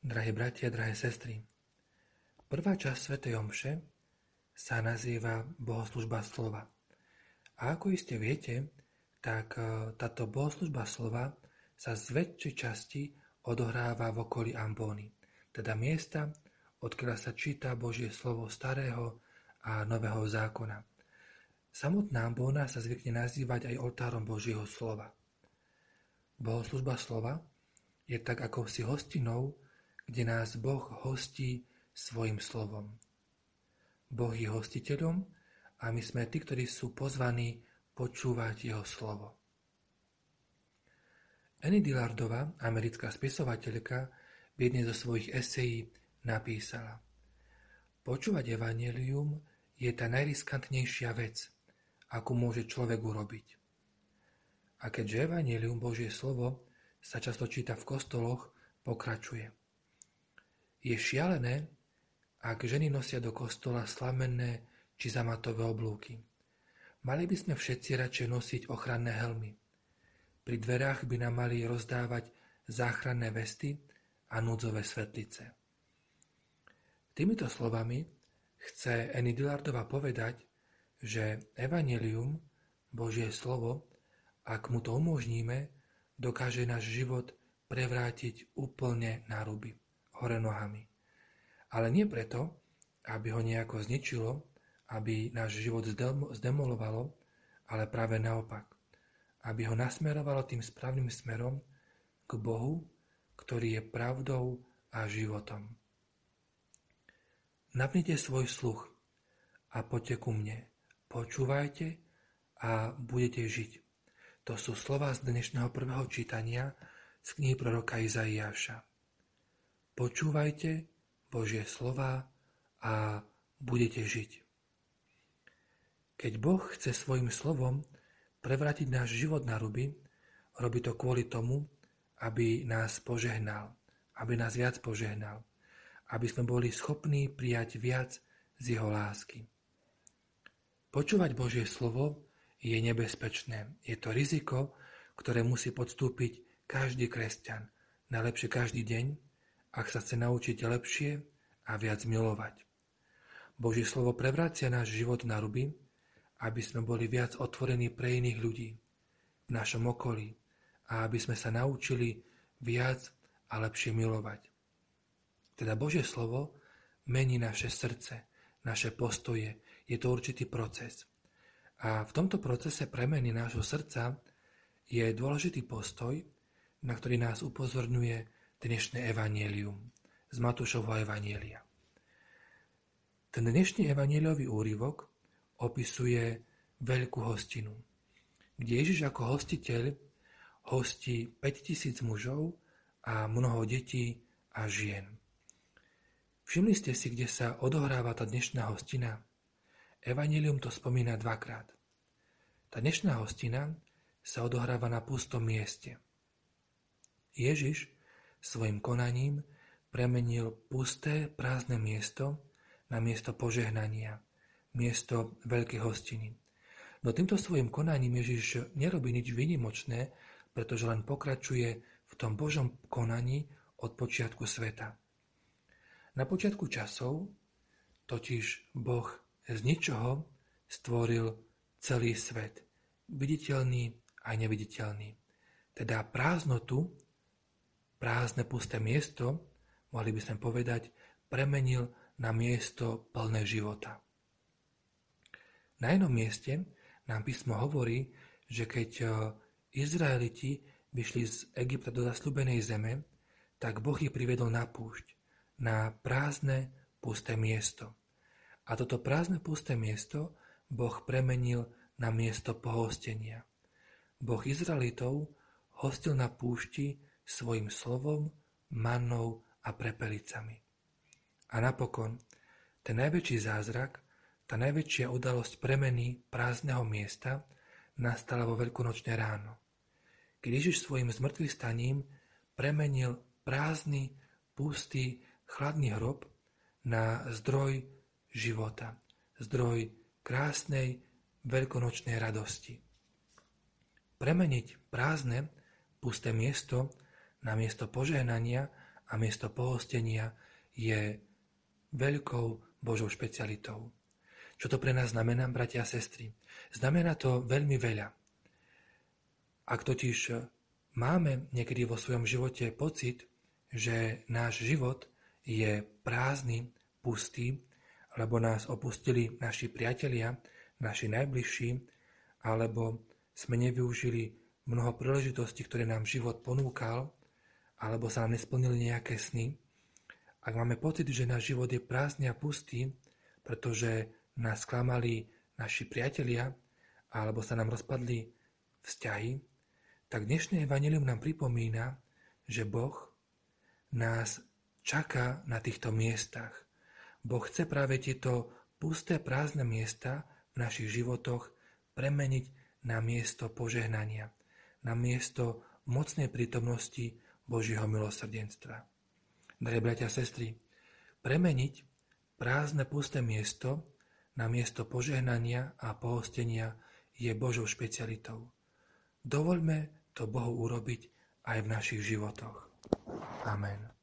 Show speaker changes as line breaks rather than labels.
Drahí bratia, drahé sestry, prvá časť Sv. Omše sa nazýva bohoslužba slova. A ako iste viete, tak e, táto bohoslužba slova sa z väčšej časti odohráva v okolí Ambóny, teda miesta, odkiaľ sa číta Božie slovo starého a nového zákona. Samotná Ambóna sa zvykne nazývať aj oltárom Božieho slova. Bohoslužba slova je tak ako si hostinou kde nás Boh hostí svojim slovom. Boh je hostiteľom a my sme tí, ktorí sú pozvaní počúvať jeho slovo. Annie Dillardová, americká spisovateľka, v jednej zo svojich esejí napísala Počúvať evanelium je tá najriskantnejšia vec, akú môže človek urobiť. A keďže evanelium Božie slovo sa často číta v kostoloch, pokračuje. Je šialené, ak ženy nosia do kostola slamenné či zamatové oblúky. Mali by sme všetci radšej nosiť ochranné helmy. Pri dverách by nám mali rozdávať záchranné vesty a núdzové svetlice. Týmito slovami chce Eny Dillardova povedať, že Evangelium, Božie slovo, ak mu to umožníme, dokáže náš život prevrátiť úplne na ruby hore nohami. Ale nie preto, aby ho nejako zničilo, aby náš život zdemolovalo, ale práve naopak, aby ho nasmerovalo tým správnym smerom k Bohu, ktorý je pravdou a životom. Napnite svoj sluch a poďte ku mne. Počúvajte a budete žiť. To sú slova z dnešného prvého čítania z knihy proroka Izaiáša. Počúvajte Božie slova a budete žiť. Keď Boh chce svojim slovom prevrátiť náš život na ruby, robí to kvôli tomu, aby nás požehnal, aby nás viac požehnal, aby sme boli schopní prijať viac z jeho lásky. Počúvať Božie slovo je nebezpečné. Je to riziko, ktoré musí podstúpiť každý kresťan, najlepšie každý deň, ak sa chce naučiť lepšie a viac milovať. Božie slovo prevrácia náš život na ruby, aby sme boli viac otvorení pre iných ľudí v našom okolí a aby sme sa naučili viac a lepšie milovať. Teda Božie slovo mení naše srdce, naše postoje. Je to určitý proces. A v tomto procese premeny nášho srdca je dôležitý postoj, na ktorý nás upozorňuje dnešné evanielium z Matúšovho evanielia. Ten dnešný evanieliový úryvok opisuje veľkú hostinu, kde Ježiš ako hostiteľ hostí 5000 mužov a mnoho detí a žien. Všimli ste si, kde sa odohráva tá dnešná hostina? Evangelium to spomína dvakrát. Tá dnešná hostina sa odohráva na pustom mieste. Ježiš Svojim konaním premenil pusté, prázdne miesto na miesto požehnania, miesto veľkej hostiny. No týmto svojim konaním Ježiš nerobí nič výnimočné, pretože len pokračuje v tom Božom konaní od počiatku sveta. Na počiatku časov totiž Boh z ničoho stvoril celý svet, viditeľný aj neviditeľný. Teda prázdnotu prázdne pusté miesto, mohli by sme povedať, premenil na miesto plné života. Na jednom mieste nám písmo hovorí, že keď e, Izraeliti vyšli z Egypta do zasľubenej zeme, tak Boh ich privedol na púšť, na prázdne pusté miesto. A toto prázdne pusté miesto Boh premenil na miesto pohostenia. Boh Izraelitov hostil na púšti svojim slovom, mannou a prepelicami. A napokon, ten najväčší zázrak, tá najväčšia udalosť premeny prázdneho miesta nastala vo veľkonočné ráno, keď Ježiš svojim zmrtvých staním premenil prázdny, pustý, chladný hrob na zdroj života, zdroj krásnej veľkonočnej radosti. Premeniť prázdne, pusté miesto na miesto požehnania a miesto pohostenia je veľkou Božou špecialitou. Čo to pre nás znamená, bratia a sestry? Znamená to veľmi veľa. Ak totiž máme niekedy vo svojom živote pocit, že náš život je prázdny, pustý, alebo nás opustili naši priatelia, naši najbližší, alebo sme nevyužili mnoho príležitostí, ktoré nám život ponúkal, alebo sa nám nesplnili nejaké sny, ak máme pocit, že náš život je prázdny a pustý, pretože nás klamali naši priatelia, alebo sa nám rozpadli vzťahy, tak dnešné evanelium nám pripomína, že Boh nás čaká na týchto miestach. Boh chce práve tieto pusté prázdne miesta v našich životoch premeniť na miesto požehnania, na miesto mocnej prítomnosti Božieho milosrdenstva. Drahé bratia a sestry, premeniť prázdne pusté miesto na miesto požehnania a pohostenia je Božou špecialitou. Dovoľme to Bohu urobiť aj v našich životoch. Amen.